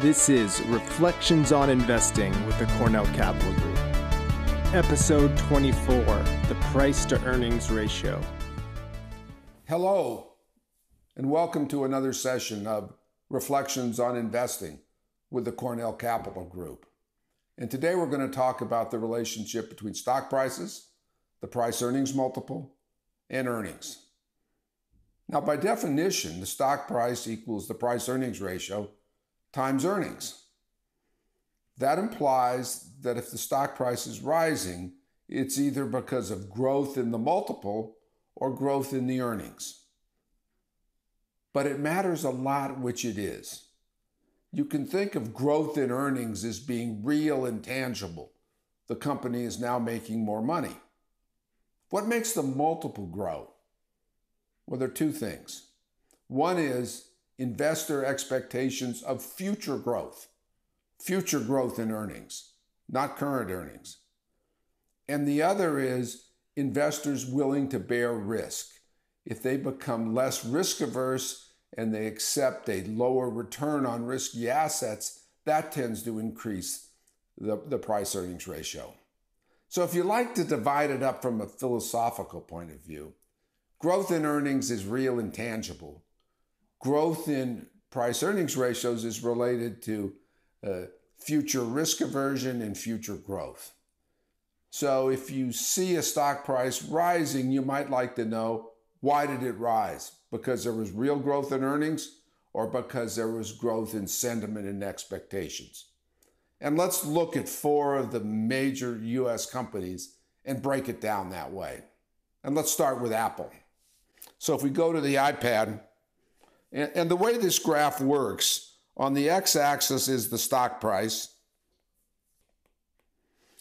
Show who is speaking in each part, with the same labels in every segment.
Speaker 1: This is Reflections on Investing with the Cornell Capital Group. Episode 24 The Price to Earnings Ratio.
Speaker 2: Hello, and welcome to another session of Reflections on Investing with the Cornell Capital Group. And today we're going to talk about the relationship between stock prices, the price earnings multiple, and earnings. Now, by definition, the stock price equals the price earnings ratio times earnings. That implies that if the stock price is rising, it's either because of growth in the multiple or growth in the earnings. But it matters a lot which it is. You can think of growth in earnings as being real and tangible. The company is now making more money. What makes the multiple grow? Well, there are two things. One is investor expectations of future growth, future growth in earnings, not current earnings. And the other is investors willing to bear risk. If they become less risk averse and they accept a lower return on risky assets, that tends to increase the, the price earnings ratio. So, if you like to divide it up from a philosophical point of view, Growth in earnings is real and tangible. Growth in price earnings ratios is related to uh, future risk aversion and future growth. So if you see a stock price rising, you might like to know why did it rise? Because there was real growth in earnings or because there was growth in sentiment and expectations. And let's look at four of the major US companies and break it down that way. And let's start with Apple. So if we go to the iPad, and, and the way this graph works, on the x axis is the stock price.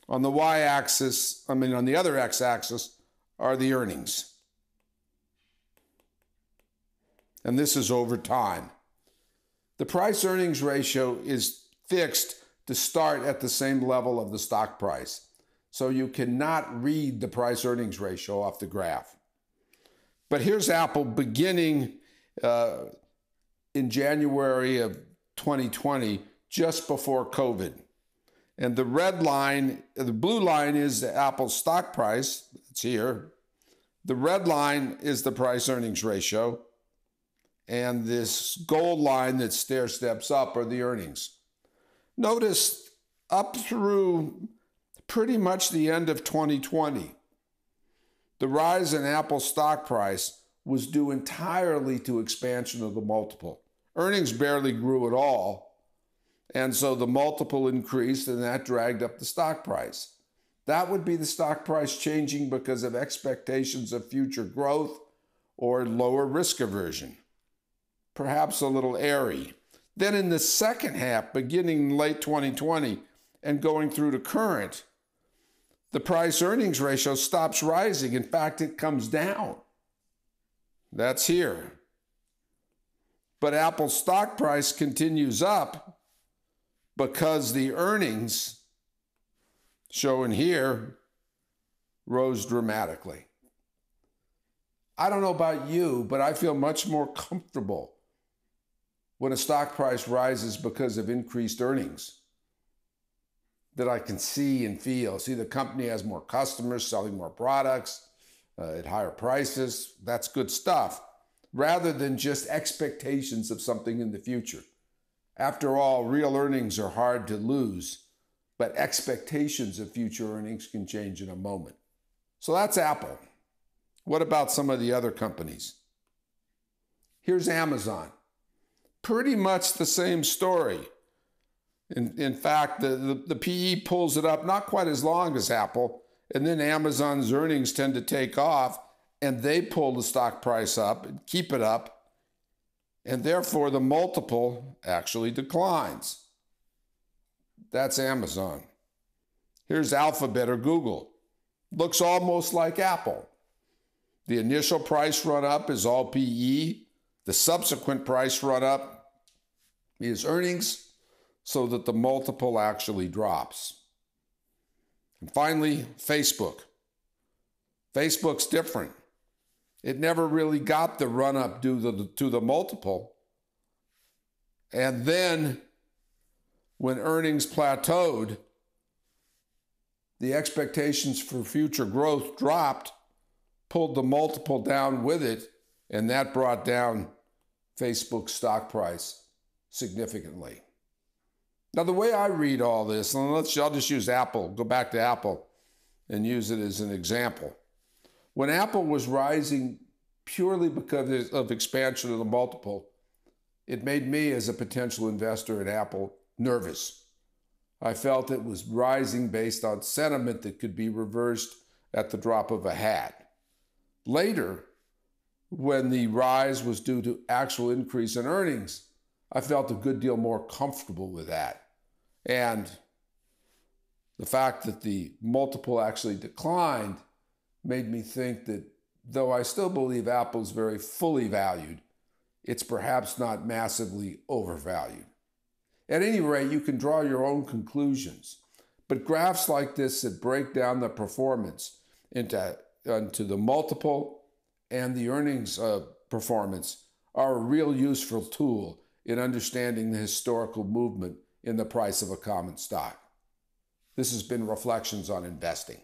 Speaker 2: On the y axis, I mean, on the other x axis are the earnings. And this is over time. The price earnings ratio is fixed to start at the same level of the stock price. So you cannot read the price earnings ratio off the graph. But here's Apple beginning uh, in January of 2020, just before COVID. And the red line, the blue line is the Apple stock price. It's here. The red line is the price earnings ratio. And this gold line that stair steps up are the earnings. Notice up through pretty much the end of 2020, the rise in Apple stock price was due entirely to expansion of the multiple. Earnings barely grew at all, and so the multiple increased and that dragged up the stock price. That would be the stock price changing because of expectations of future growth or lower risk aversion. Perhaps a little airy. Then in the second half, beginning late 2020 and going through to current, the price earnings ratio stops rising. In fact, it comes down. That's here. But Apple's stock price continues up because the earnings shown here rose dramatically. I don't know about you, but I feel much more comfortable when a stock price rises because of increased earnings that I can see and feel. See, the company has more customers, selling more products uh, at higher prices. That's good stuff, rather than just expectations of something in the future. After all, real earnings are hard to lose, but expectations of future earnings can change in a moment. So that's Apple. What about some of the other companies? Here's Amazon. Pretty much the same story. In, in fact, the, the, the PE pulls it up not quite as long as Apple, and then Amazon's earnings tend to take off, and they pull the stock price up and keep it up, and therefore the multiple actually declines. That's Amazon. Here's Alphabet or Google. Looks almost like Apple. The initial price run up is all PE. The subsequent price run up is earnings so that the multiple actually drops. And finally, Facebook. Facebook's different. It never really got the run up due to the, to the multiple. And then when earnings plateaued, the expectations for future growth dropped, pulled the multiple down with it, and that brought down Facebook's stock price significantly. Now, the way I read all this, and let's I'll just use Apple, go back to Apple and use it as an example. When Apple was rising purely because of expansion of the multiple, it made me, as a potential investor in Apple, nervous. I felt it was rising based on sentiment that could be reversed at the drop of a hat. Later, when the rise was due to actual increase in earnings, I felt a good deal more comfortable with that. And the fact that the multiple actually declined made me think that though I still believe Apple's very fully valued, it's perhaps not massively overvalued. At any rate, you can draw your own conclusions. But graphs like this that break down the performance into, into the multiple and the earnings uh, performance are a real useful tool in understanding the historical movement in the price of a common stock. This has been Reflections on Investing.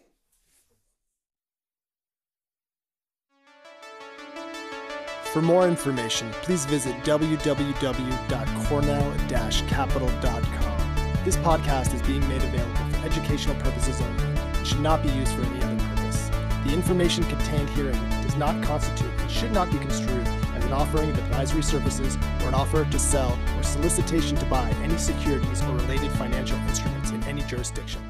Speaker 1: For more information, please visit www.cornell-capital.com. This podcast is being made available for educational purposes only and should not be used for any other purpose. The information contained herein does not constitute and should not be construed as an offering of advisory services or an offer to sell or solicitation to buy any securities or related financial instruments in any jurisdiction.